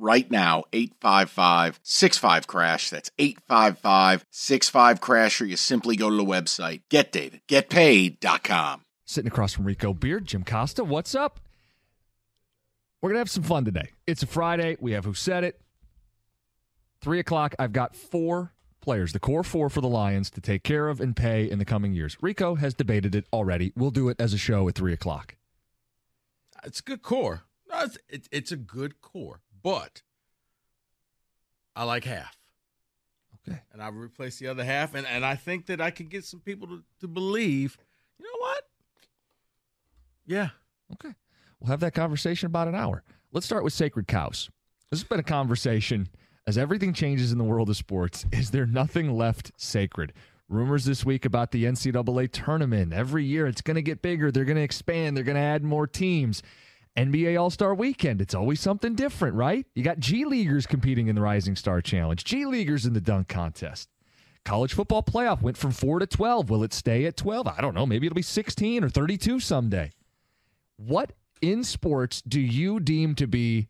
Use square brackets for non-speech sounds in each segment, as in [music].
right now 855 65 crash that's 855 65 crash or you simply go to the website getdavidgetpaid.com Sitting across from Rico Beard, Jim Costa. What's up? We're going to have some fun today. It's a Friday. We have Who Said It. Three o'clock. I've got four players, the core four for the Lions, to take care of and pay in the coming years. Rico has debated it already. We'll do it as a show at three o'clock. It's a good core. It's, it's a good core, but I like half. Okay. And I replace the other half, and, and I think that I could get some people to, to believe, you know what? Yeah. Okay. We'll have that conversation in about an hour. Let's start with sacred cows. This has been a conversation as everything changes in the world of sports. Is there nothing left sacred? Rumors this week about the NCAA tournament. Every year it's going to get bigger. They're going to expand. They're going to add more teams. NBA All Star Weekend. It's always something different, right? You got G Leaguers competing in the Rising Star Challenge, G Leaguers in the dunk contest. College football playoff went from four to 12. Will it stay at 12? I don't know. Maybe it'll be 16 or 32 someday. What in sports do you deem to be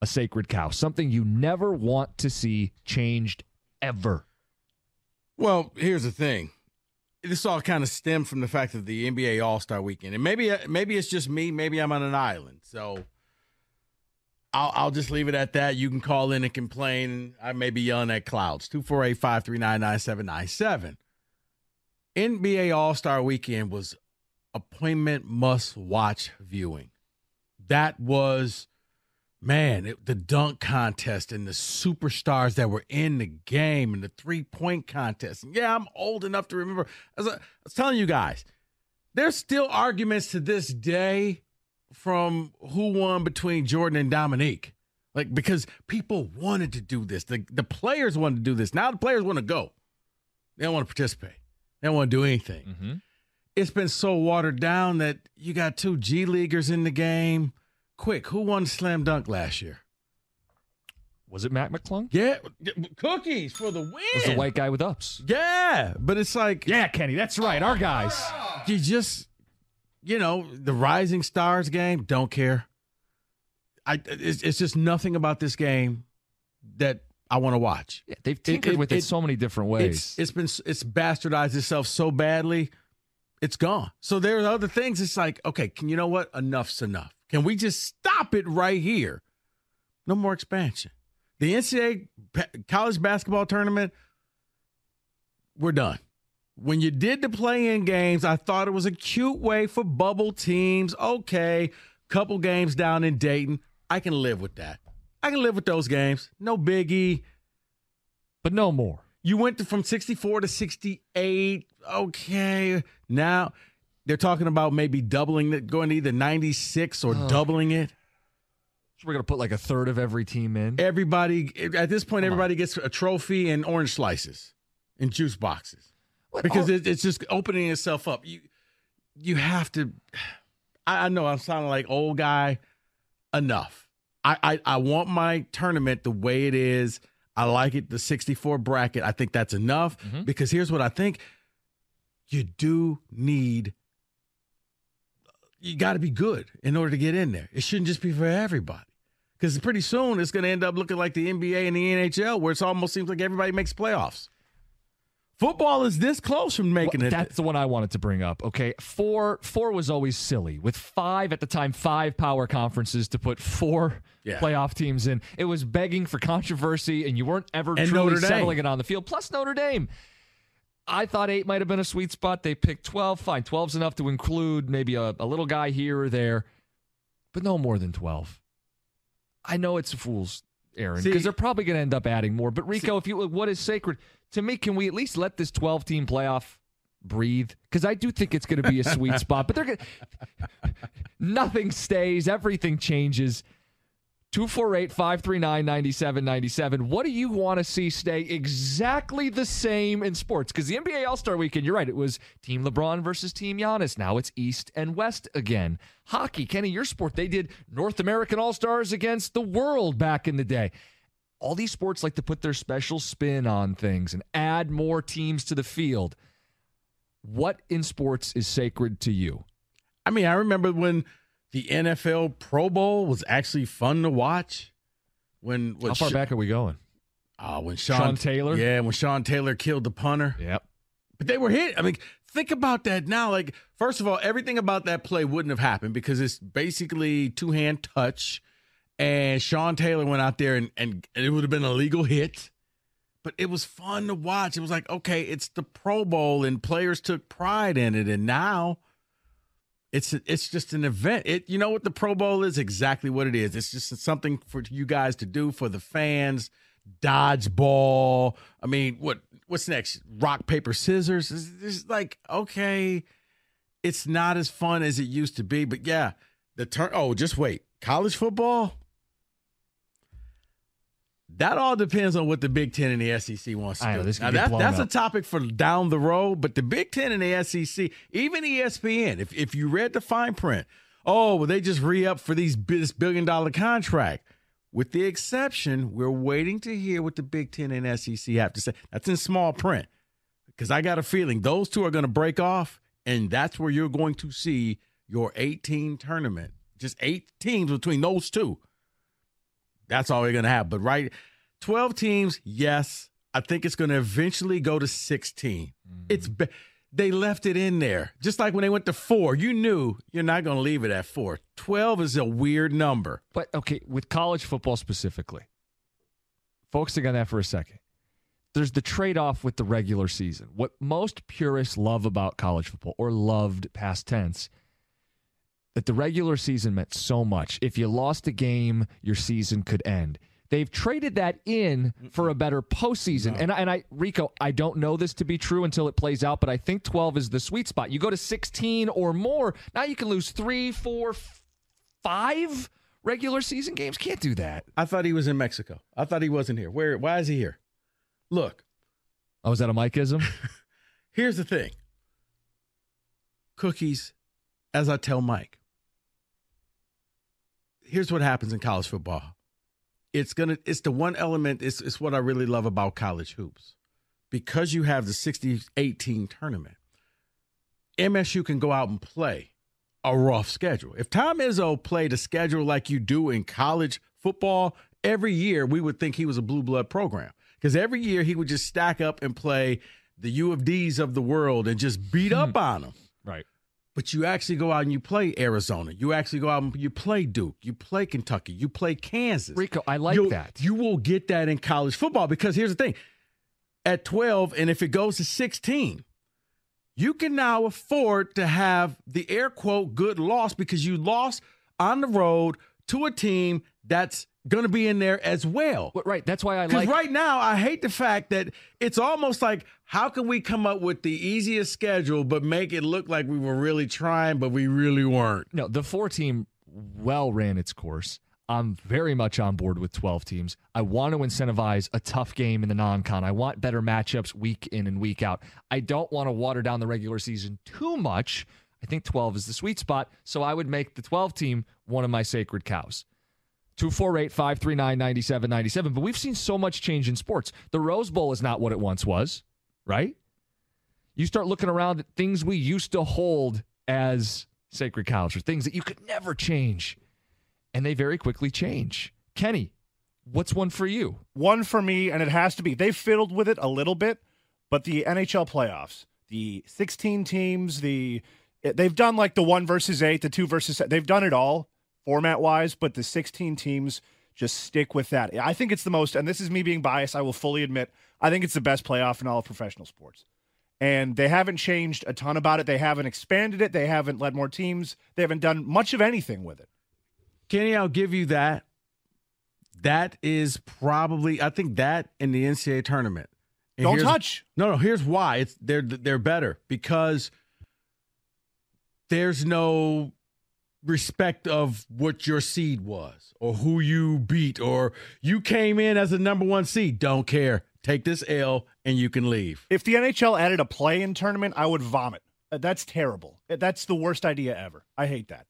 a sacred cow? Something you never want to see changed ever. Well, here's the thing. This all kind of stemmed from the fact of the NBA All Star Weekend, and maybe uh, maybe it's just me. Maybe I'm on an island, so I'll I'll just leave it at that. You can call in and complain. I may be yelling at clouds. Two four eight five three nine nine seven nine seven. NBA All Star Weekend was appointment must watch viewing. That was man, it, the dunk contest and the superstars that were in the game and the three point contest. And yeah, I'm old enough to remember. As I, I was telling you guys, there's still arguments to this day from who won between Jordan and Dominique. Like because people wanted to do this. The the players wanted to do this. Now the players want to go. They don't want to participate. They don't want to do anything. Mm-hmm. It's been so watered down that you got two G leaguers in the game. Quick, who won slam dunk last year? Was it Mac McClung? Yeah, cookies for the win. Was the white guy with ups? Yeah, but it's like Yeah, Kenny, that's right. Our guys. you just, you know, the Rising Stars game. Don't care. I it's, it's just nothing about this game that I want to watch. Yeah, they've tinkered it- with it, it- so many different ways. It's it's been it's bastardized itself so badly, it's gone. So there are other things. It's like, okay, can you know what? Enough's enough. Can we just stop it right here? No more expansion. The NCAA college basketball tournament, we're done. When you did the play-in games, I thought it was a cute way for bubble teams. Okay, couple games down in Dayton, I can live with that. I can live with those games. No biggie. but no more. You went to, from 64 to 68. Okay. Now they're talking about maybe doubling it, going to either 96 or Ugh. doubling it. So we're gonna put like a third of every team in. Everybody, at this point, everybody gets a trophy and orange slices and juice boxes What because oh. it, it's just opening itself up. You, you have to. I, I know I'm sounding like old guy. Enough. I, I, I want my tournament the way it is. I like it, the 64 bracket. I think that's enough Mhm. because here's what I think. You do need, you got to be good in order to get in there. It shouldn't just be for everybody because pretty soon it's going to end up looking like the NBA and the NHL where it almost seems like everybody makes playoffs. Football is this close from making Well, it. That's the one I wanted to bring up. Okay, four four was always silly. With five at the time, five power conferences to put four Yeah. playoff teams in, it was begging for controversy, and you weren't ever And truly settling it on the field. Plus Notre Dame. I thought eight might have been a sweet spot. They picked 12. Fine. 12's enough to include maybe a, a little guy here or there, but no more than 12. I know it's a fool's errand because they're probably going to end up adding more. But Rico, if you what is sacred to me, can we at least let this 12 team playoff breathe? Because I do think it's going to be a sweet [laughs] spot. But they're going nothing stays, everything changes. 248 539 9797. What do you want to see stay exactly the same in sports? Because the NBA All Star weekend, you're right, it was Team LeBron versus Team Giannis. Now it's East and West again. Hockey, Kenny, your sport, they did North American All Stars against the world back in the day. All these sports like to put their special spin on things and add more teams to the field. What in sports is sacred to you? I mean, I remember when the NFL Pro Bowl was actually fun to watch. When, when How far Sha- back are we going? Uh, when Sean, Sean Taylor? Yeah, when Sean Taylor killed the punter. Yep. But they were hit. I mean, think about that now. Like, first of all, everything about that play wouldn't have happened because it's basically two hand touch. And Sean Taylor went out there and, and, it would have been a legal hit. But it was fun to watch. It was like, okay, it's the Pro Bowl and players took pride in it. And now it's it's just an event. It you know what the Pro Bowl is? Exactly what it is. It's just something for you guys to do for the fans. Dodgeball. I mean, what what's next? Rock paper scissors. It's, it's like okay, it's not as fun as it used to be. But yeah, the turn. Oh, just wait. College football. That all depends on what the Big Ten and the SEC wants to I know, do. this now, that, that's a topic for down the road, but the Big Ten and the SEC, even ESPN, if, if you read the fine print, oh, well, they just re up for these this billion dollar contract. With the exception, we're waiting to hear what the Big Ten and SEC have to say. That's in small print because I got a feeling those two are going to break off, and that's where you're going to see your 18 tournament. Just eight teams between those two. That's all we're going to have. But right, 12 teams, yes. I think it's going to eventually go to 16. Mm-hmm. It's be- they left it in there. Just like when they went to 4, you knew you're not going to leave it at 4. 12 is a weird number. But okay, with college football specifically, focusing on that for a second, there's the trade off with the regular season. What most purists love about college football, or loved past tense, that the regular season meant so much. If you lost a game, your season could end. They've traded that in for a better postseason. And, and I, Rico, I don't know this to be true until it plays out, but I think 12 is the sweet spot. You go to 16 or more, now you can lose three, four, five regular season games. Can't do that. I thought he was in Mexico. I thought he wasn't here. Where why is he here? Look, Oh, is that a Mikeism? [laughs] here's the thing. Cookies, as I tell Mike. Here's what happens in college football. It's gonna it's the one element, it's it's what I really love about college hoops. Because you have the 68 team tournament, MSU can go out and play a rough schedule. If Tom Izzo played a schedule like you do in college football, every year we would think he was a blue blood program. Because every year he would just stack up and play the U of D's of the world and just beat up hmm. on them. right. But you actually go out and you play Arizona. You actually go out and you play Duke. You play Kentucky. You play Kansas. Rico, I like You'll- that. You will get that in college football because here's the thing. At 12, and if it goes to 16, you can now afford to have the air quote good loss because you lost on the road to a team that's going to be in there as well. But right. That's why I like it. Because like. right now, I hate the fact that it's almost like, how can we come up with the easiest schedule, but make it look like we were really trying, but we really weren't? No, the four team well ran its course. I'm very much on board with 12 teams. I want to incentivize a tough game in the non con. I want better matchups week in and week out. I don't want to water down the regular season too much. I think 12 is the sweet spot. So I would make the 12 team one of my sacred cows. 248 539 9797. But we've seen so much change in sports. The Rose Bowl is not what it once was, right? You start looking around at things we used to hold as sacred cows or things that you could never change. And they very quickly change. Kenny, what's one for you? One for me, and it has to be. They've fiddled with it a little bit, but the NHL playoffs, the 16 teams, the they've done like the one versus eight, the two versus they've done it all format wise, but the 16 teams just stick with that. I think it's the most, and this is me being biased. I will fully admit, I think it's the best playoff in all of professional sports. and they haven't changed a ton about it. They haven't expanded it. They haven't led more teams. They haven't done much of anything with it. Kenny, I'll give you that. That is probably I think that in the NCAA tournament. And Don't touch. No, no. Here's why it's they're they're better because there's no respect of what your seed was or who you beat or you came in as a number one seed. Don't care. Take this L and you can leave. If the NHL added a play-in tournament, I would vomit. Uh, That's terrible. Uh, That's the worst idea ever. I hate that.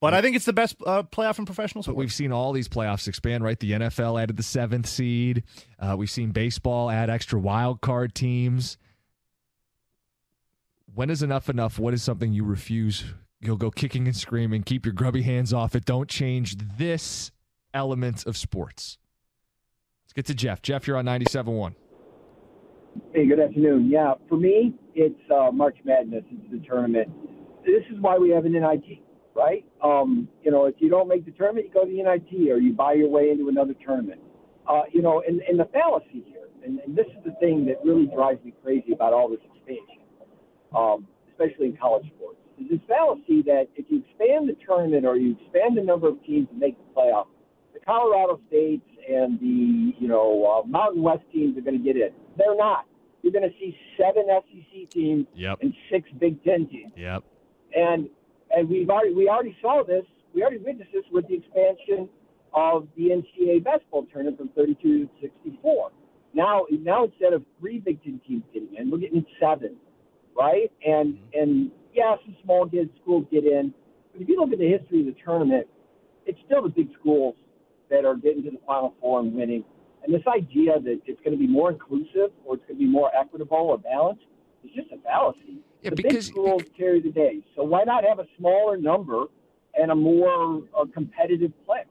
But I think it's the best uh, playoff in professional But sports. we've seen all these playoffs expand, right? The NFL added the seventh seed. Uh, we've seen baseball add extra wild card teams. When is enough enough? What is something you refuse? You'll go kicking and screaming. Keep your grubby hands off it. Don't change this element of sports. Let's get to Jeff. Jeff, you're on 97.1. Hey, good afternoon. Yeah, for me, it's uh, March Madness. It's the tournament. This is why we have an NIT, right? Um, you know, if you don't make the tournament, you go to the NIT or you buy your way into another tournament. Uh, you know, and, and the fallacy here, and, and this is the thing that really drives me crazy about all this expansion, um, especially in college sports, this fallacy that if you expand the tournament or you expand the number of teams to make the playoff, the Colorado States and the you know uh, Mountain West teams are going to get in. They're not. You're going to see seven SEC teams Yep. and six Big Ten teams, Yep. and and we've already we already saw this. We already witnessed this with the expansion of the NCAA basketball tournament from 32 to 64. Now now instead of three Big Ten teams getting in, we're getting seven, right? And and yeah, some small get schools get in, but if you look at the history of the tournament, it's still the big schools that are getting to the Final Four and winning. And this idea that it's going to be more inclusive or it's going to be more equitable or balanced is just a fallacy. Yeah, the because- big schools carry the day. So why not have a smaller number and a more uh, competitive play?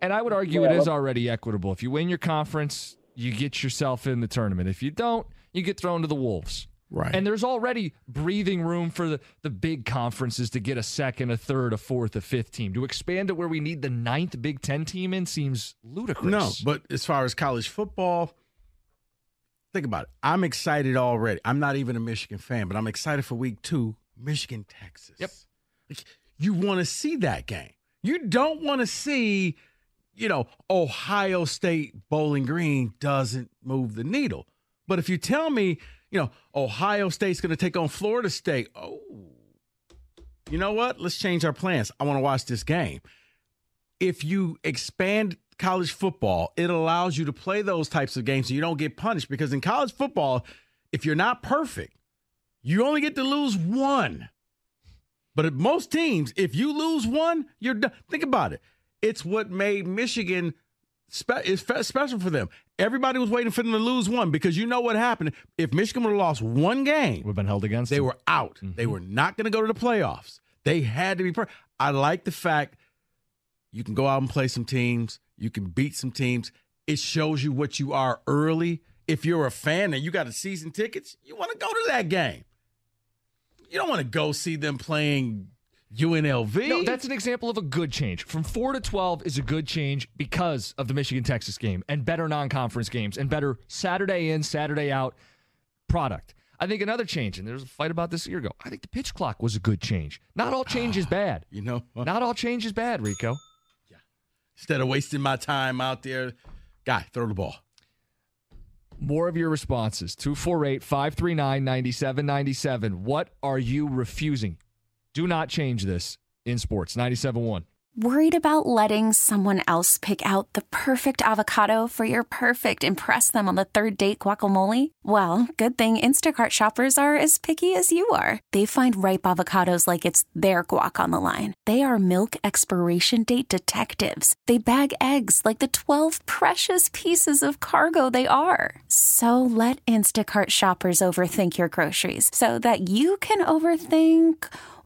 And I would argue it Yeah, is well- already equitable. If you win your conference, you get yourself in the tournament. If you don't, you get thrown to the wolves. Right. And there's already breathing room for the, the big conferences to get a second, a third, a fourth, a fifth team. To expand it where we need the ninth Big Ten team in seems ludicrous. No, but as far as college football, think about it. I'm excited already. I'm not even a Michigan fan, but I'm excited for week two, Michigan, Texas. Yep. Like, you want to see that game. You don't want to see, you know, Ohio State Bowling Green doesn't move the needle. But if you tell me, you know, Ohio State's going to take on Florida State, oh, you know what? Let's change our plans. I want to watch this game if you expand college football, it allows you to play those types of games and you don't get punished because in college football, if you're not perfect, you only get to lose one. But at most teams, if you lose one, you're done. Think about it. It's what made Michigan spe- fe- special for them. Everybody was waiting for them to lose one because you know what happened. If Michigan would have lost one game, We've been held against they them. were out. Mm-hmm. They were not going to go to the playoffs. They had to be. Per- I like the fact you can go out and play some teams. You can beat some teams. It shows you what you are early. If you're a fan and you got a season tickets, you want to go to that game. You don't want to go see them playing UNLV. No, that's an example of a good change. From 4 to 12 is a good change because of the Michigan Texas game and better non conference games and better Saturday in, Saturday out product. I think another change, and there was a fight about this a year ago. I think the pitch clock was a good change. Not all change is ah, bad. you know. Not all change is bad, Rico. Yeah. Instead of wasting my time out there, guy, throw the ball. More of your responses 248 539 9797. What are you refusing? Do not change this in sports. 97.1. Worried about letting someone else pick out the perfect avocado for your perfect impress them on the third date guacamole? Well, good thing Instacart shoppers are as picky as you are. They find ripe avocados like it's their guac on the line. They are milk expiration date detectives. They bag eggs like the 12 precious pieces of cargo they are. So let Instacart shoppers overthink your groceries so that you can overthink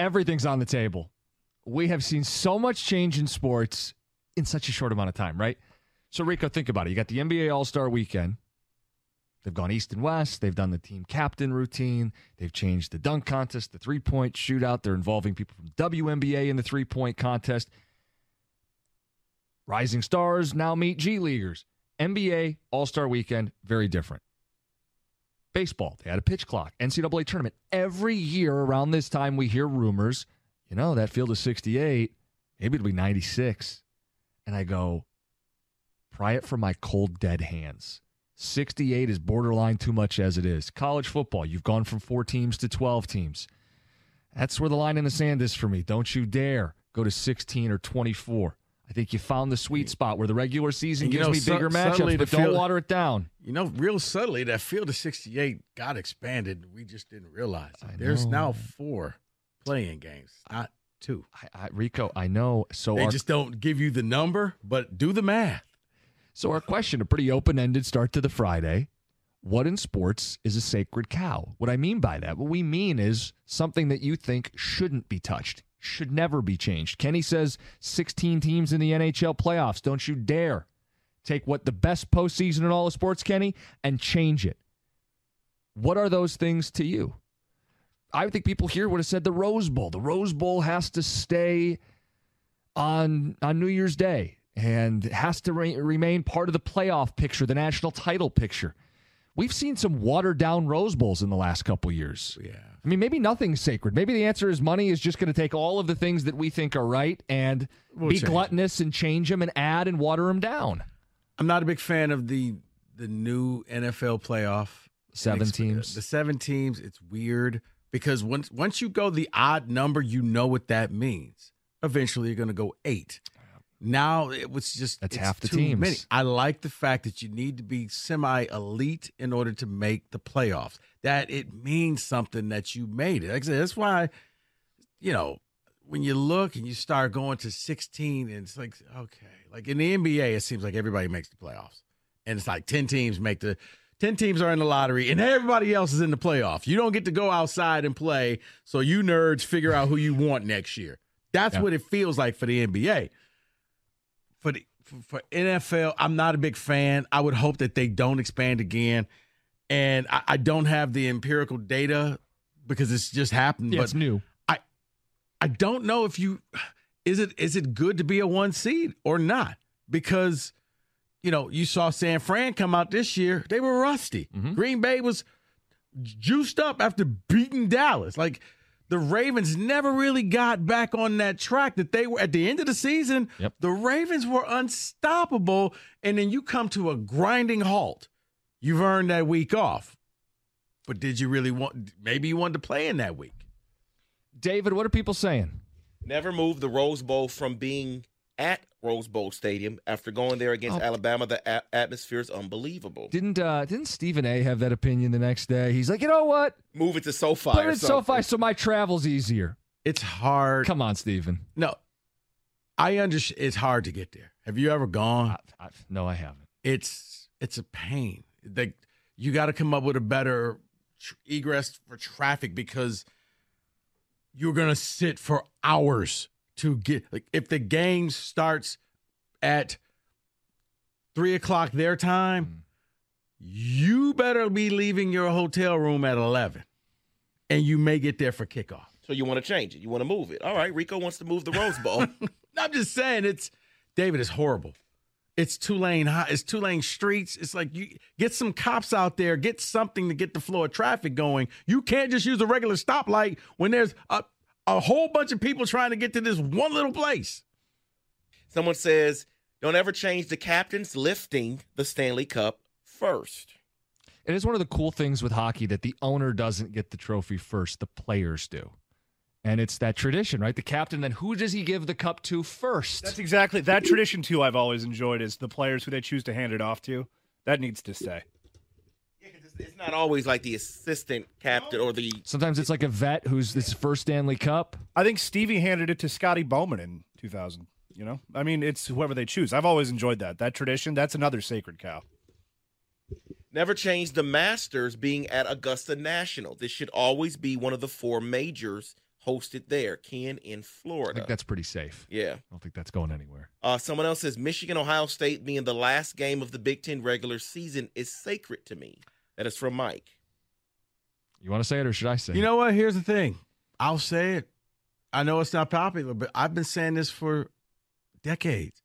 Everything's on the table. We have seen so much change in sports in such a short amount of time, right? So, Rico, think about it. You got the NBA All Star weekend. They've gone east and west. They've done the team captain routine. They've changed the dunk contest, the three point shootout. They're involving people from WNBA in the three point contest. Rising stars now meet G Leaguers. NBA All Star weekend, very different. Baseball, they had a pitch clock. NCAA tournament. Every year around this time, we hear rumors, you know, that field is 68, maybe it'll be 96. And I go, pry it from my cold, dead hands. 68 is borderline too much as it is. College football, you've gone from four teams to 12 teams. That's where the line in the sand is for me. Don't you dare go to 16 or 24. I think you found the sweet spot where the regular season And you gives know, me su- bigger matchups, but don't field- water it down. You know, real subtly, that field of 68 got expanded. We just didn't realize it. There's now four play-in games, not two. I, I, Rico, I know. So They our, just don't give you the number, but do the math. so our question, a pretty open-ended start to the Friday. What in sports is a sacred cow? What I mean by that, what we mean is something that you think shouldn't be touched, should never be changed. Kenny says 16 teams in the NHL playoffs. Don't you dare take what the best postseason in all of sports, Kenny, and change it. What are those things to you? I think people here would have said the Rose Bowl. The Rose Bowl has to stay on on New Year's Day and has to re- remain part of the playoff picture, the national title picture. We've seen some watered down Rose Bowls in the last couple years. Yeah. I mean, maybe nothing's sacred. Maybe the answer is money is just going to take all of the things that we think are right and We'll be change gluttonous and change them and add and water them down. I'm not a big fan of the the new NFL playoff. Seven Inexp- uh, teams. The seven teams, it's weird because once once you go the odd number, you know what that means. Eventually, you're going to go eight. Now it was just That's it's half the too teams. Many. I like the fact that you need to be semi elite in order to make the playoffs. That it means something that you made it. Like I said, that's why you know when you look and you start going to 16 and it's like okay like in the nba it seems like everybody makes the playoffs and it's like 10 teams make the 10 teams are in the lottery and everybody else is in the playoff. you don't get to go outside and play so you nerds figure out who you want next year that's Yeah. what it feels like for the nba for the for, nfl i'm not a big fan i would hope that they don't expand again and i, I don't have the empirical data because it's just happened Yeah, but it's new. I I don't know if you is it is it good to be a one seed or not because you know you saw San Fran come out this year they were rusty. Mhm. Green Bay was juiced up after beating Dallas. Like the Ravens never really got back on that track that they were at the end of the season. Yep. The Ravens were unstoppable, and then you come to a grinding halt. You've earned that week off, but did you really want? Maybe you wanted to play in that week. David, what are people saying? Never move the Rose Bowl from being at Rose Bowl Stadium after going there against Oh. Alabama. The a- atmosphere is unbelievable. Didn't uh didn't Stephen A have that opinion the next day? He's like, you know what? Move it to SoFi. Put it. SoFi so my travel's easier. It's hard. Come on, Stephen. No, I understand. It's hard to get there. Have you ever gone? I, I, no, I haven't. It's it's a pain. Like you got to come up with a better tr- egress for traffic because you're gonna sit for hours to get. Like if the game starts at three o'clock their time, mm. you better be leaving your hotel room at eleven, and you may get there for kickoff. So you want to change it? You want to move it? All right, Rico wants to move the Rose Bowl. [laughs] I'm just saying it's David. It's horrible. It's two lane high. It's two lane streets. It's like you get some cops out there, get something to get the flow of traffic going. You can't just use a regular stoplight when there's a a whole bunch of people trying to get to this one little place. Someone says, "Don't ever change the captains lifting the Stanley Cup first. It is one of the cool things with hockey that the owner doesn't get the trophy first, the players do. And it's that tradition, right? The captain, then who does he give the cup to first? That's exactly that tradition too. I've always enjoyed is the players who they choose to hand it off to. That needs to stay. It's not always like the assistant captain or the. Sometimes it's like a vet who's this first Stanley Cup. I think Stevie handed it to Scotty Bowman in 2000. You know, I mean, it's whoever they choose. I've always enjoyed that. That tradition. That's another sacred cow. Never change the Masters being at Augusta National. This should always be one of the four majors hosted there. Ken in Florida. I think that's pretty safe. yeah. I don't think that's going anywhere. Uh, someone else says Michigan Ohio State being the last game of the Big Ten regular season is sacred to me. That is from Mike. You want to say it or should I say You it? know what? Here's the thing. I'll say it. I know it's not popular, but I've been saying this for decades.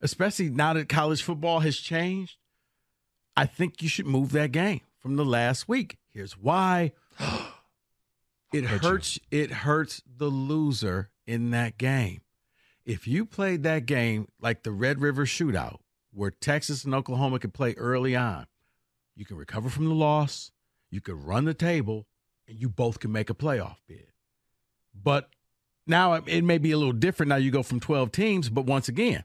Especially now that college football has changed. I think you should move that game from the last week. Here's why. [gasps] It hurt you. hurts it hurts the loser in that game. If you played that game like the Red River shootout where Texas and Oklahoma could play early on, you can recover from the loss, you can run the table, and you both can make a playoff bid. But now it- it may be a little different. Now you go from 12 teams, but once again,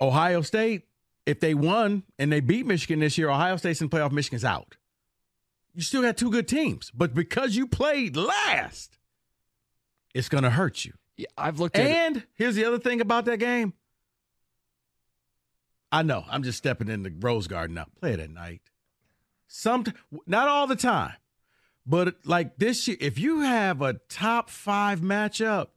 Ohio State, if they won and they beat Michigan this year, Ohio State's in playoff, Michigan's out. You still got two good teams, but because you played last, it's going to hurt you. Yeah, I've looked at it. And here's the other thing about that game. I know I'm just stepping in the Rose Garden now. Play it at night. Some, not all the time, but like this year, if you have a top five matchup,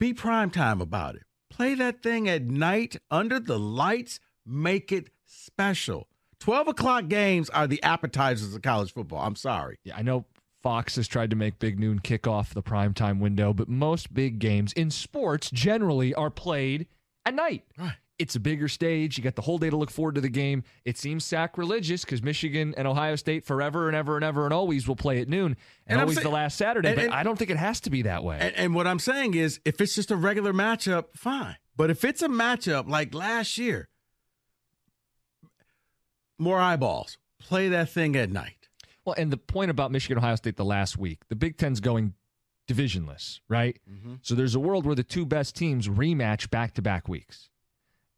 be prime time about it. Play that thing at night under the lights. Make it special. Twelve o'clock games are the appetizers of college football. I'm sorry. Yeah, I know Fox has tried to make Big Noon kick off the primetime window, but most big games in sports generally are played at night. Right. It's a bigger stage. You got the whole day to look forward to the game. It seems sacrilegious because Michigan and Ohio State forever and ever and ever and always will play at noon and, And always saying- the last Saturday. and- but and- I don't think it has to be that way. And, and what I'm saying is, if it's just a regular matchup, fine. But if it's a matchup like last year, more eyeballs. Play that thing at night. Well, and the point about Michigan Ohio State the last week, the Big Ten's going divisionless, right? Mm-hmm. So there's a world where the two best teams rematch back to back weeks.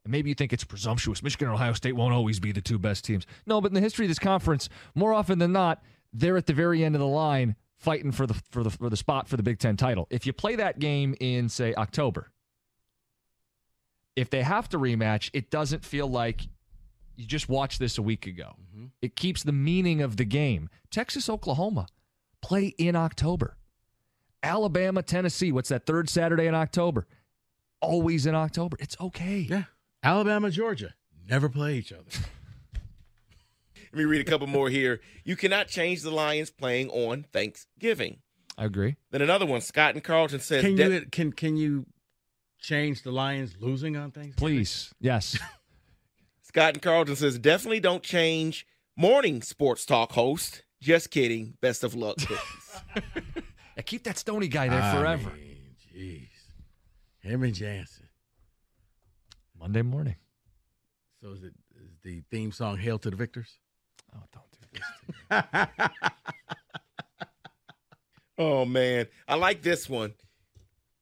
And maybe you think it's presumptuous. Michigan and Ohio State won't always be the two best teams. No, but in the history of this conference, more often than not, they're at the very end of the line fighting for the for the for the spot for the Big Ten title. If you play that game in, say, October, if they have to rematch, it doesn't feel like you just watched this a week ago. Mm-hmm. It keeps the meaning of the game. Texas, Oklahoma, play in October. Alabama, Tennessee, what's that third Saturday in October? Always in October. It's okay. Yeah. Alabama, Georgia never play each other. [laughs] Let me read a couple more here. You cannot change the Lions playing on Thanksgiving. I agree. Then another one, Scott and Carlton says, Can de- you can can you change the Lions losing on things? Please. Yes. [laughs] Scott and Carlton says, definitely don't change morning sports talk host. Just kidding. Best of luck. [laughs] cookies." Yeah, keep that Stony guy there I forever. mean, Jeez, him and Jansen. Monday morning. So is it is the theme song "Hail to the Victors"? Oh, don't do this. [laughs] oh, man. I like this one.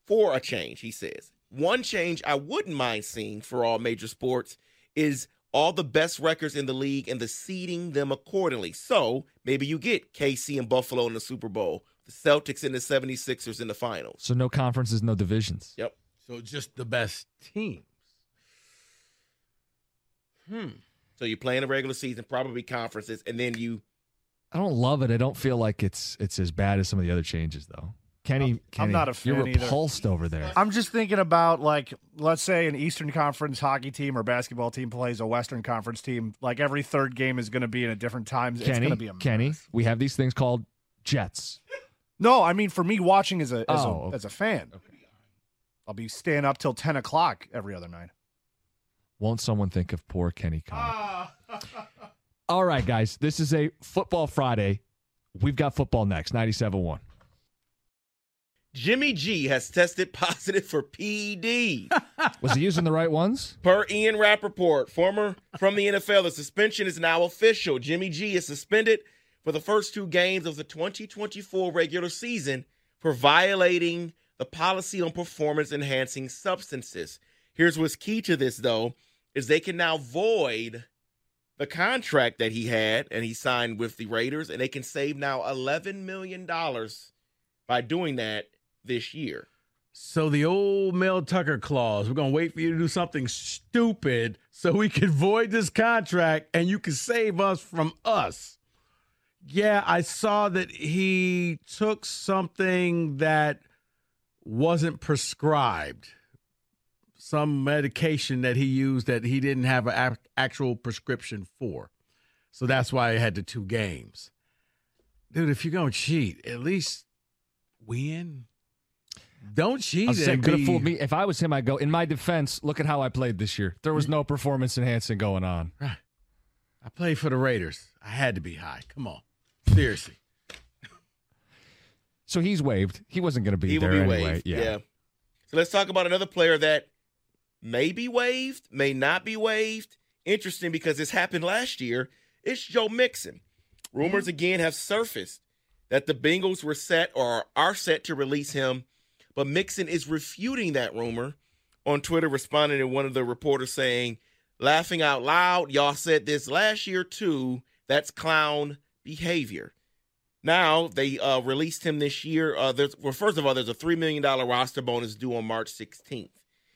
For a change, he says. One change I wouldn't mind seeing for all major sports is all the best records in the league and the seeding them accordingly. So maybe you get KC and Buffalo in the Super Bowl, the Celtics and the 76ers in the finals. So no conferences, no divisions. Yep. So just the best teams. Hmm. So you play in the regular season, probably conferences, and then you I don't love it. I don't feel like it's it's as bad as some of the other changes though. Kenny, Kenny not a fan. you're fan either. repulsed over there. I'm just thinking about like, let's say an Eastern Conference hockey team or basketball team plays a Western Conference team. Like every third game is going to be in a different time. It's Kenny, going to be a Kenny, we have these things called jets. No, I mean for me watching as a as, Oh, a, okay. as a fan. I'll be staying up till ten o'clock every other night. Won't someone think of poor Kenny Conn? Ah. [laughs] All right, guys. This is a football Friday. We've got football next. 97.1. Jimmy G has tested positive for PED. [laughs] Was he using the right ones? Per Ian Rapoport, former from the NFL, the suspension is now official. Jimmy G is suspended for the first two games of the 2024 regular season for violating the policy on performance enhancing substances. Here's what's key to this, though, is they can now void the contract that he had and he signed with the Raiders, and they can save now $11 million by doing that this year. So the old Mel Tucker clause, we're gonna wait for you to do something stupid so we can void this contract and you can save us from us. Yeah, I saw that he took something that wasn't prescribed, some medication that he used that he didn't have an actual prescription for. So that's why I had the two games. Dude, if you're gonna cheat, at least win. Don't cheat. I was saying, and could have fooled me. If I was him, I'd go, in my defense, look at how I played this year. There was mm. no performance enhancing going on. I played for the Raiders. I had to be high. Come on. Seriously. So he's waived. He wasn't going to be he there will be anyway. waived. Yeah. So let's talk about another player that may be waived, may not be waived. Interesting because this happened last year. It's Joe Mixon. Rumors again have surfaced that the Bengals were set or are set to release him, but Mixon is refuting that rumor on Twitter, responding to one of the reporters saying, laughing out loud, y'all said this last year too. That's clown behavior. Now they uh, released him this year. Uh, there's, well, first of all, there's a three million dollar roster bonus due on March 16th.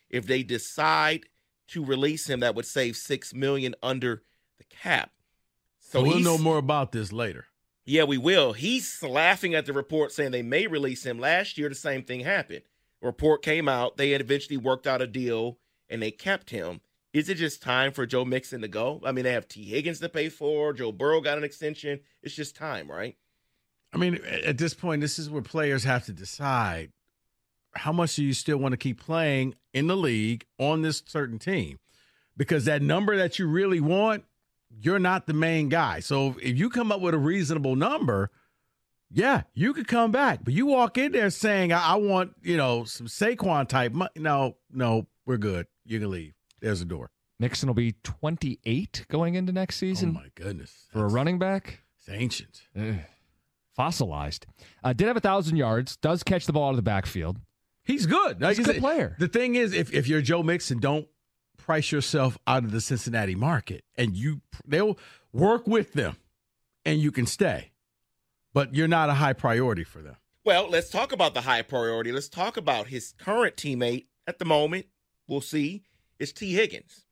If they decide to release him, that would save six million under the cap. So we'll know more about this later. Yeah, we will. He's laughing at the report saying they may release him. Last year, the same thing happened. A report came out. They had eventually worked out a deal and they kept him. Is it just time for Joe Mixon to go? I mean, they have Tee Higgins to pay for. Joe Burrow got an extension. It's just time, right? I mean, at this point, this is where players have to decide how much do you still want to keep playing in the league on this certain team? Because that number that you really want, you're not the main guy. So if you come up with a reasonable number, yeah, you could come back. But you walk in there saying, I, I want, you know, some Saquon type. Mo-. No, no, we're good. You can leave. There's a door. Mixon will be 28 going into next season. Oh, my goodness. For a running back? It's ancient. Ugh. Fossilized. Uh, did have a 1,000 yards, does catch the ball out of the backfield. He's good. Like He's a good said, player. The thing is, if, if you're Joe Mixon, don't price yourself out of the Cincinnati market, and you they'll work with them, and you can stay, but you're not a high priority for them. Well, let's talk about the high priority. Let's talk about his current teammate at the moment. We'll see. It's Tee Higgins.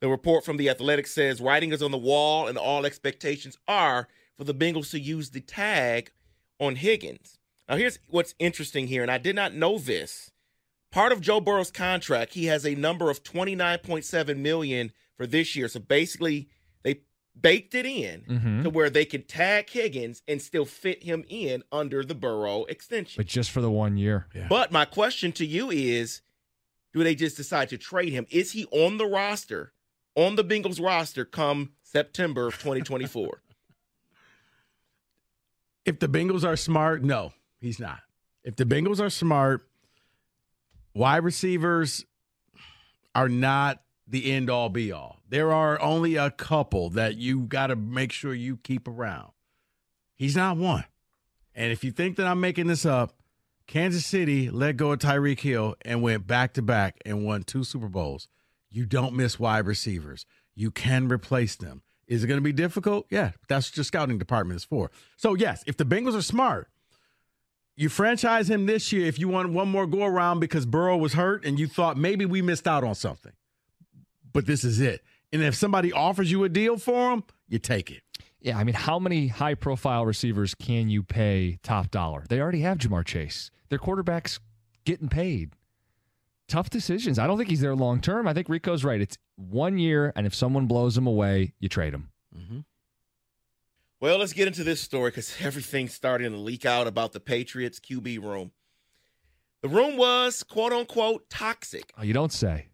The report from The Athletic says writing is on the wall, and all expectations are for the Bengals to use the tag on Higgins. Now, here's what's interesting here, and I did not know this. Part of Joe Burrow's contract, he has a number of 29.7 million for this year. So basically, they baked it in Mhm. to where they could tag Higgins and still fit him in under the Burrow extension. But just for the one year. But my question to you is do they just decide to trade him? Is he on the roster, on the Bengals roster come September of 2024? [laughs] If the Bengals are smart, no, he's not. If the Bengals are smart, wide receivers are not the end all be all. There are only a couple that you got to make sure you keep around. He's not one. And if you think that I'm making this up, Kansas City let go of Tyreek Hill and went back to back and won two Super Bowls. You don't miss wide receivers. You can replace them. Is it going to be difficult? Yeah, that's what your scouting department is for. So, yes, if the Bengals are smart, you franchise him this year if you want one more go around because Burrow was hurt and you thought maybe we missed out on something. But this is it. And if somebody offers you a deal for him, you take it. Yeah, I mean, how many high profile receivers can you pay top dollar? They already have Ja'Marr Chase. Their quarterback's getting paid. Tough decisions. I don't think he's there long term. I think Rico's right. It's one year, and if someone blows him away, you trade him. Mm-hmm. Well, let's get into this story because [laughs] everything's starting to leak out about the Patriots QB room. The room was quote unquote toxic. Oh, you don't say.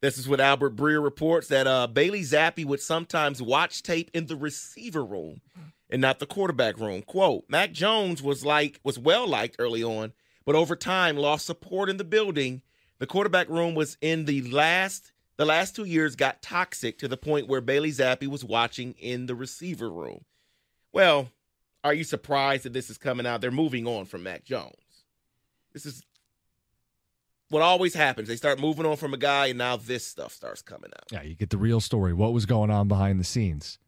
This is what Albert Breer reports that uh, Bailey Zappe would sometimes watch tape in the receiver room and not the quarterback room. Quote, Mac Jones was like was well liked early on, but over time lost support in the building. The quarterback room was in the last the last two years got toxic to the point where Bailey Zappe was watching in the receiver room. Well, are you surprised that this is coming out? They're moving on from Mac Jones. This is what always happens. They start moving on from a guy, and now this stuff starts coming out. Yeah, you get the real story. What was going on behind the scenes?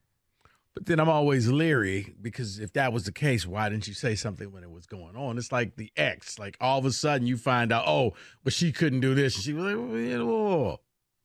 But then I'm always leery because if that was the case, why didn't you say something when it was going on? It's like the ex. Like all of a sudden you find out, oh, but she couldn't do this. And she was like, well, you know,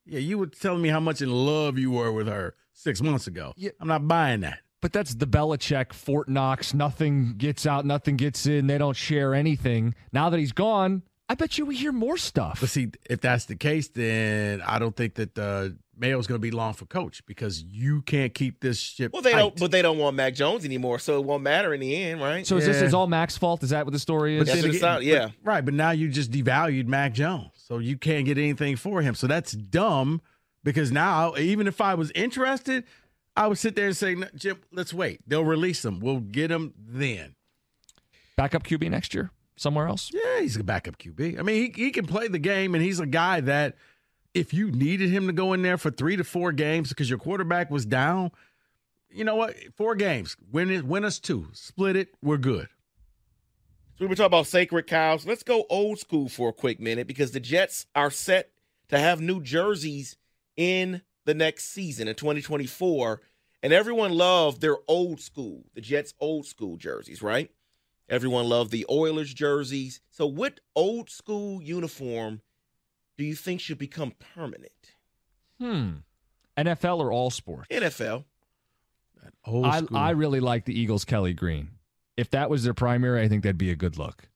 yeah, you were telling me how much in love you were with her six months ago. Yeah. I'm not buying that. But that's the Belichick, Fort Knox. Nothing gets out, nothing gets in. They don't share anything. Now that he's gone, I bet you we hear more stuff. But see, if that's the case, then I don't think that uh, Mayo's going to be long for coach because you can't keep this ship. Well, they tight. don't, but they don't want Mac Jones anymore, so it won't matter in the end, right? So is this is all Mac's fault? Is that what the story is? But That's then again- yeah. but- right. But now you just devalued Mac Jones, so you can't get anything for him. So that's dumb because now, even if I was interested, I would sit there and say, Jim, let's wait. They'll release him. We'll get him then. Backup QB next year somewhere else. Yeah, he's a backup QB. I mean, he, he can play the game, and he's a guy that if you needed him to go in there for three to four games because your quarterback was down, you know what? Four games, win it, win us two, split it, we're good. So we were talking about sacred cows. Let's go old school for a quick minute because the Jets are set to have new jerseys in the next season in 2024. And everyone loved their old school, the Jets' old school jerseys, right? Everyone loved the Oilers jerseys. So, what old school uniform do you think should become permanent? Hmm. NFL or all sports? NFL. Old I, school. I really like the Eagles Kelly Green. If that was their primary, I think that'd be a good look.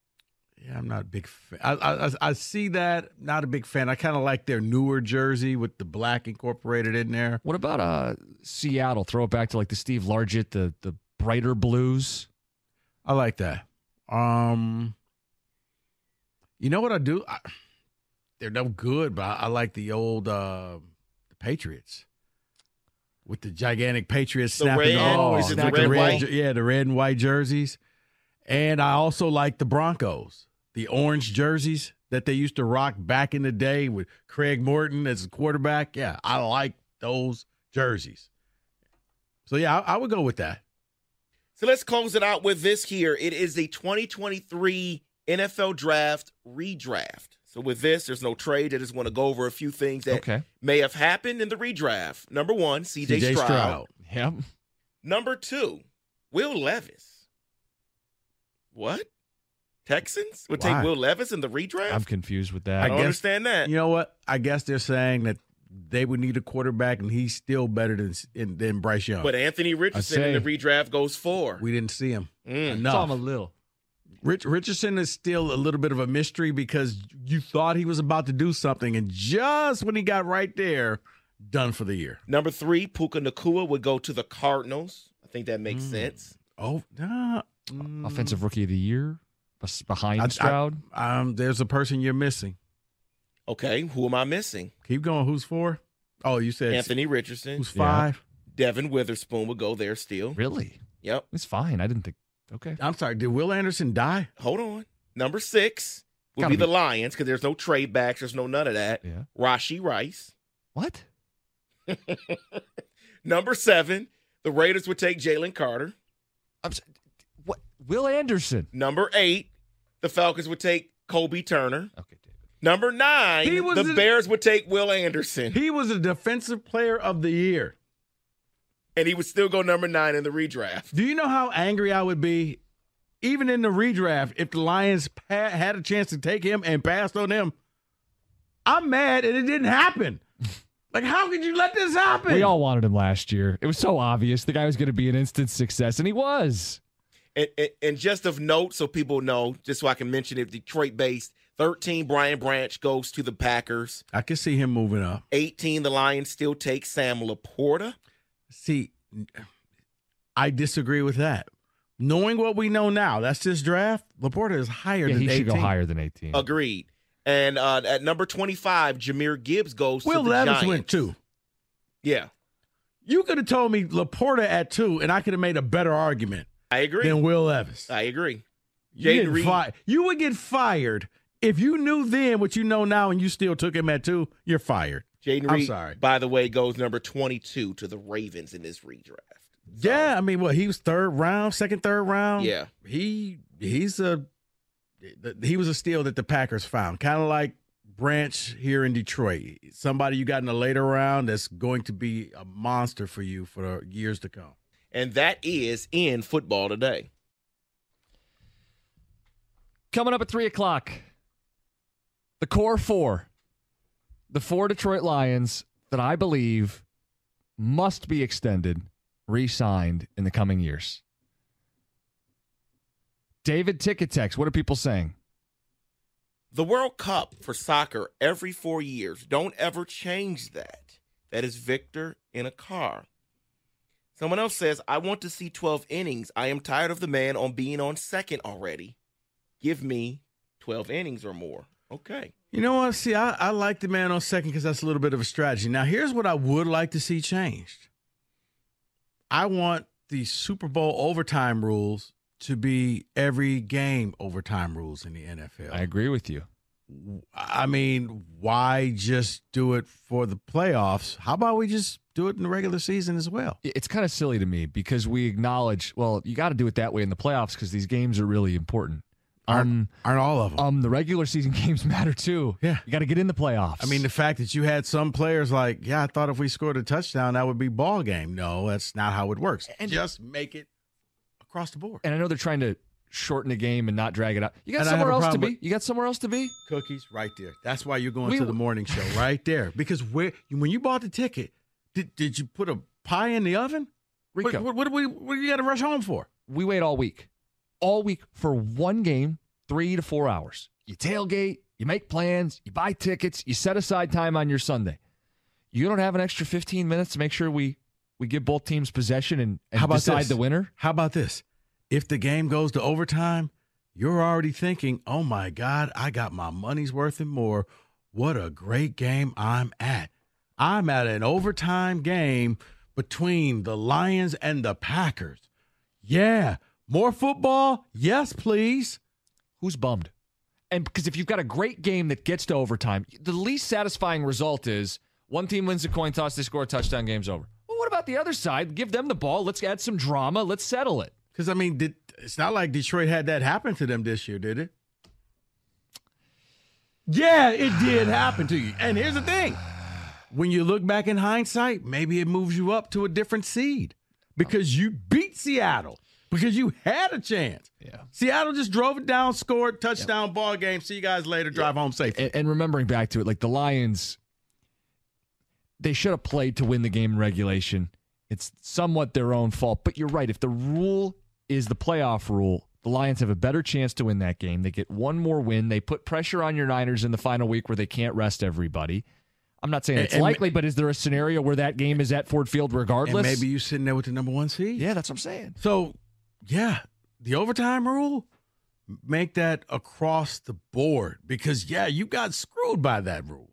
Yeah, I'm not a big fan. I, I, I- I see that. Not a big fan. I kind of like their newer jersey with the black incorporated in there. What about uh Seattle? Throw it back to like the Steve Largent, the the brighter blues. I like that. Um, you know what I do? I, they're no good, but I, I like the old uh, the Patriots with the gigantic Patriots The snapping red- ball. is it the With red, white? Yeah, the red and white jerseys. And I also like the Broncos, the orange jerseys that they used to rock back in the day with Craig Morton as a quarterback. Yeah, I like those jerseys. So yeah, I, I would go with that. So let's close it out with this here. It is the 2023 NFL Draft redraft. So with this, there's no trade. I just want to go over a few things that Okay. may have happened in the redraft. Number one, CJ, CJ Stroud. Stroud. Yep. Number two, Will Levis. What? Texans would Why? take Will Levis in the redraft? I'm confused with that. I I don't guess- understand that. You know what? I guess they're saying that they would need a quarterback, and he's still better than than, than Bryce Young. But Anthony Richardson in the redraft goes four. we didn't see him Mm. enough. Saw him a little. Rich, Richardson is still a little bit of a mystery because you thought he was about to do something, and just when he got right there, done for the year. Number three, Puka Nacua would go to the Cardinals. I think that makes Mm. sense. Oh, nah, mm. Offensive rookie of the year bes- behind I- I- Stroud. um, there's a person you're missing. Okay, who am I missing? Keep going. Who's four? Oh, you said Anthony Richardson. Who's Yeah. five? Devon Witherspoon would go there still. really? Yep. It's fine. I didn't think. Okay. I'm sorry. Did Will Anderson die? Hold on. Number six would Gotta be the be- Lions because there's no trade backs. There's no none of that. Yeah. Rashee Rice. What? [laughs] Number seven, the Raiders would take Jalen Carter. I'm s- what? Will Anderson. Number eight, the Falcons would take Kobie Turner. Okay, David. Number nine, He was the in- Bears would take Will Anderson. He was a defensive player of the year. and he would still go number nine in the redraft. Do you know how angry I would be, even in the redraft, if the Lions pa- had a chance to take him and passed on him? I'm mad, and it didn't happen. [laughs] like, how could you let this happen? We all wanted him last year. It was so obvious the guy was going to be an instant success, and he was. And, and, and just of note, so people know, just so I can mention it, Detroit based 13, Brian Branch goes to the Packers. I can see him moving up. 18, the Lions still take Sam LaPorta. See, I disagree with that. Knowing what we know now, that's this draft. LaPorta is higher Yeah, than he 18. should go higher than 18. Agreed. And uh, at number 25, Jahmyr Gibbs goes Will to the Levis Giants. went two. Yeah, You could have told me LaPorta at two, and I could have made a better argument I agree. than Will Levis. I agree. Jayden Reed. fi- you would get fired if you knew then what you know now and you still took him at two. You're fired. Jayden Reed. I'm sorry. by the way, goes number 22 to the Ravens in this redraft. So, Yeah, I mean, what he was third round, second, third round. Yeah. he he's a he was a steal that the Packers found, kind of like Branch here in Detroit. Somebody you got in a later round that's going to be a monster for you for years to come. And that is in football today. Coming up at 3 o'clock, the core four, the four Detroit Lions that I believe must be extended, re signed in the coming years. David Ticketex, what are people saying? The World Cup for soccer every four years. Don't ever change that. That is Victor in a car. Someone else says, I want to see 12 innings. I am tired of the man on being on second already. Give me 12 innings or more. Okay. You know what? See, I, I like the man on second because that's a little bit of a strategy. Now, here's what I would like to see changed. I want the Super Bowl overtime rules to be every game overtime rules in the NFL. I agree with you. I mean, why just do it for the playoffs? How about we just do it in the regular season as well? It's kind of silly to me because we acknowledge, well, you got to do it that way in the playoffs because these games are really important. Aren't, Um, aren't all of them? um, the regular season [laughs] games matter too. Yeah. you got to get in the playoffs. I mean, the fact that you had some players like, yeah, I thought if we scored a touchdown, that would be ball game. No, that's not how it works. And- just make it across the board. and I know they're trying to shorten the game and not drag it out. You got And somewhere else to be. You got somewhere else to be. Cookies right there. That's why you're going We- to the morning show [laughs] right there. Because where when you bought the ticket, did, did you put a pie in the oven? Rico, What, what, what, what, what do you got to rush home for? we wait all week, all week for one game, three to four hours. You tailgate, you make plans, you buy tickets, you set aside time on your Sunday. You don't have an extra 15 minutes to make sure we we give both teams possession and, and How about decide this? the winner. How about this? If the game goes to overtime, you're already thinking, oh my God, I got my money's worth and more. What a great game I'm at. I'm at an overtime game between the Lions and the Packers. Yeah. More football? Yes, please. Who's bummed? And because if you've got a great game that gets to overtime, the least satisfying result is one team wins the coin toss, they score a touchdown, game's over. Well, what about the other side? Give them the ball. Let's add some drama. Let's settle it. Because, I mean, did, it's not like Detroit had that happen to them this year, did it? Yeah, it did happen to you. And here's the thing when you look back in hindsight, maybe it moves you up to a different seed because you beat Seattle because you had a chance. Yeah. Seattle just drove it down, scored, touchdown, ball game. See you guys later. Drive home safe. And, and remembering back to it, like the Lions, they should have played to win the game in regulation. It's somewhat their own fault. But you're right. If the rule is the playoff rule, the Lions have a better chance to win that game. They get one more win. They put pressure on your Niners in the final week where they can't rest everybody. I'm not saying it's and- likely, but is there a scenario where that game is at Ford Field And regardless? maybe you sitting there with the number one seed. yeah, that's what I'm saying. So, yeah, the overtime rule, make that across the board because, yeah, you got screwed by that rule.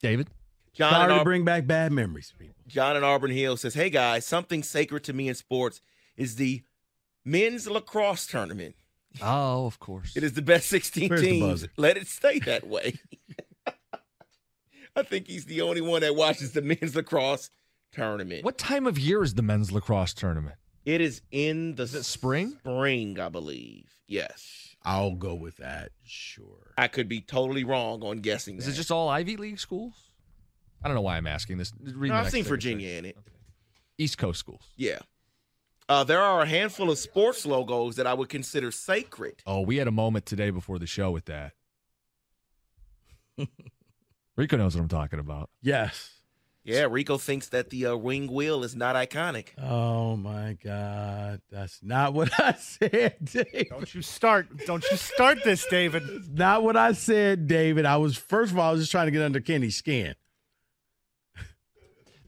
David? John Sorry and, to bring back bad memories, people. John in Auburn Hill says, Hey guys, something sacred to me in sports is the men's lacrosse tournament. Oh, of course. It is the best 16 Where's teams. Let it stay that way. [laughs] I think he's the only one that watches the men's lacrosse tournament. What time of year is the men's lacrosse tournament? It is in the it spring? Spring, I believe. Yes. I'll go with that. Sure. I could be totally wrong on guessing Is that. it just all Ivy League schools? I don't know why I'm asking this. No, I've seen. Virginia in it. East Coast schools. Yeah. Uh, there are a handful of sports logos that I would consider sacred. Oh, we had a moment today before the show with that. [laughs] Rico knows what I'm talking about. Yes. Yeah, Rico thinks that the uh, wing wheel is not iconic. Oh my God, that's not what I said, [laughs] Dave. Don't you start. Don't you start this, David. Not what I said, David. I was first of all, I was just trying to get under Kenny's skin.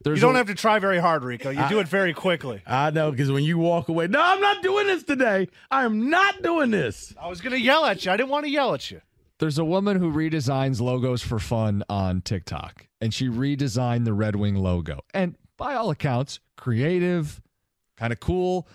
There's you don't a- have to try very hard, Rico. You do it very quickly. I know because when you walk away, no, I'm not doing this today. I am not doing this. I was going to yell at you. I didn't want to yell at you. There's a woman who redesigns logos for fun on TikTok, and she redesigned the Red Wing logo. And by all accounts, creative, kind of cool.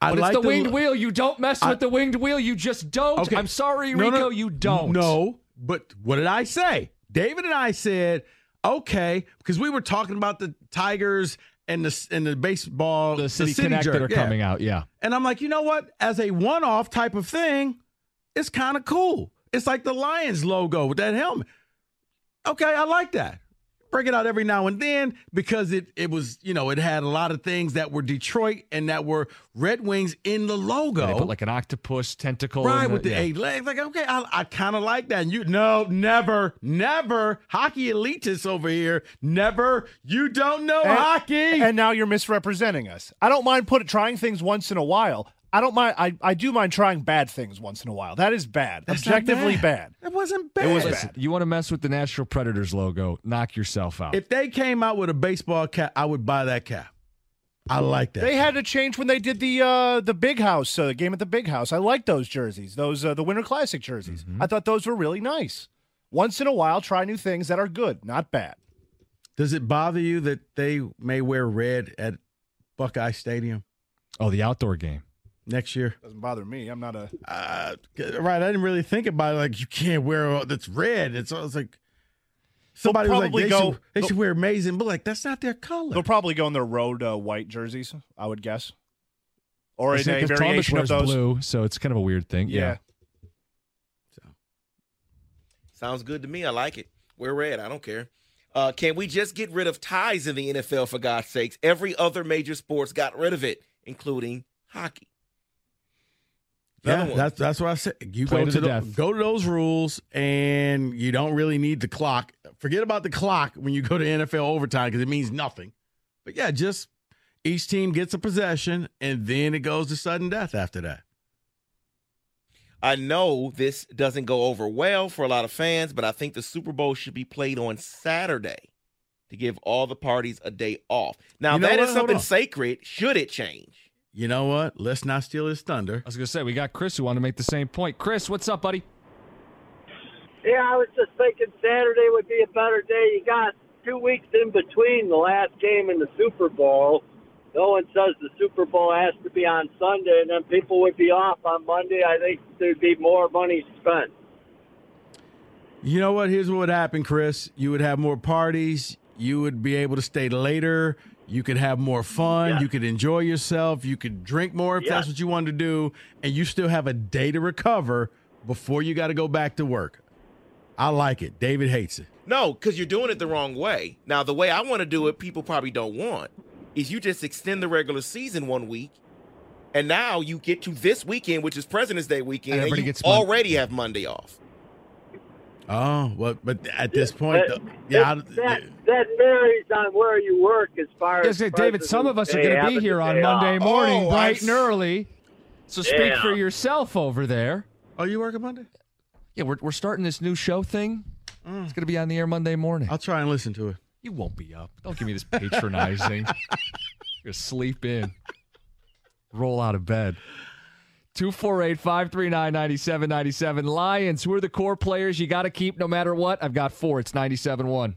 I But like it's the, the winged lo- wheel. You don't mess I- with the winged wheel. You just don't. Okay. I'm sorry, No, Rico. no, you don't. No, but what did I say? David and I said, okay, because we were talking about the Tigers and the and the baseball, The City, City Connect that are yeah. coming out. Yeah. And I'm like, you know what? As a one-off type of thing, it's kind of cool. It's like the Lions logo with that helmet. Okay, I like that. Break it out every now and then because it it was, you know, it had a lot of things that were Detroit and that were Red Wings in the logo. They put like an octopus tentacle. Right in with the yeah. eight legs, like okay, I, I kind of like that. And you no, never, never hockey elitists over here. Never, you don't know And- hockey. And now you're misrepresenting us. I don't mind put trying things once in a while. I don't mind. I, I do mind trying bad things once in a while. That is bad. That's Objectively bad. It wasn't bad. It was Listen, bad. you want to mess with the Nashville Predators logo? Knock yourself out. If they came out with a baseball cap, I would buy that cap. I like that. They had to change when they did the uh, the big house, uh, the game at the big house. I like those jerseys, those uh, the Winter Classic jerseys. Mm-hmm. I thought those were really nice. Once in a while, try new things that are good, not bad. Does it bother you that they may wear red at Buckeye Stadium oh, the outdoor game. Next year? Doesn't bother me. I'm not a. Uh, right. I didn't really think about it. Like you can't wear all that's red. It's, it's like somebody was like probably they, go- should, they should wear amazing, but like that's not their color. They'll probably go in their road uh, white jerseys. I would guess, or in a Because Thomas variation of those. blue, so it's kind of a weird thing. Yeah. yeah. Sounds good to me. I like it. We're red. I don't care. Uh, can we just get rid of ties in the NFL for God's sakes? Every other major sports got rid of it, including hockey. Another Yeah, one. that's that's what I said. You Play go to to, the the, death. go to those rules, and you don't really need the clock. Forget about the clock when you go to NFL overtime because it means nothing. But yeah, just each team gets a possession, and then it goes to sudden death after that. I know this doesn't go over well for a lot of fans, but I think the Super Bowl should be played on Saturday to give all the parties a day off. Now, You know that what? is something sacred. Should it change? You know what? Let's not steal his thunder. I was gonna say we got Chris who wanted to make the same point. Chris, what's up, buddy? Yeah, I was just thinking Saturday would be a better day. You got two weeks in between the last game and the Super Bowl. No one says the Super Bowl has to be on Sunday, and then people would be off on Monday. I think there'd be more money spent. You know what? Here's what would happen, Chris. You would have more parties. You would be able to stay later. You could have more fun. Yeah. You could enjoy yourself. You could drink more if Yeah. that's what you wanted to do. And you still have a day to recover before you got to go back to work. I like it. David hates it. No, because you're doing it the wrong way. Now, the way I want to do it, people probably don't want, is you just extend the regular season one week, and now you get to this weekend, which is President's Day weekend, And and, you already have Monday off. Oh, well, but at this point, That- though, yeah, that, that, that varies on where you work as far Yes, as. David, some of us are going to be here on Monday off. morning, Oh, bright and early. So speak Yeah. for yourself over there. oh, you working Monday? Yeah, we're, we're starting this new show thing. Mm. It's going to be on the air Monday morning. I'll try and listen to it. You won't be up. Don't give me this patronizing. [laughs] You're sleep in. Roll out of bed. 248 539 9797. Lions, who are the core players you got to keep no matter what? I've got four. It's 97 1.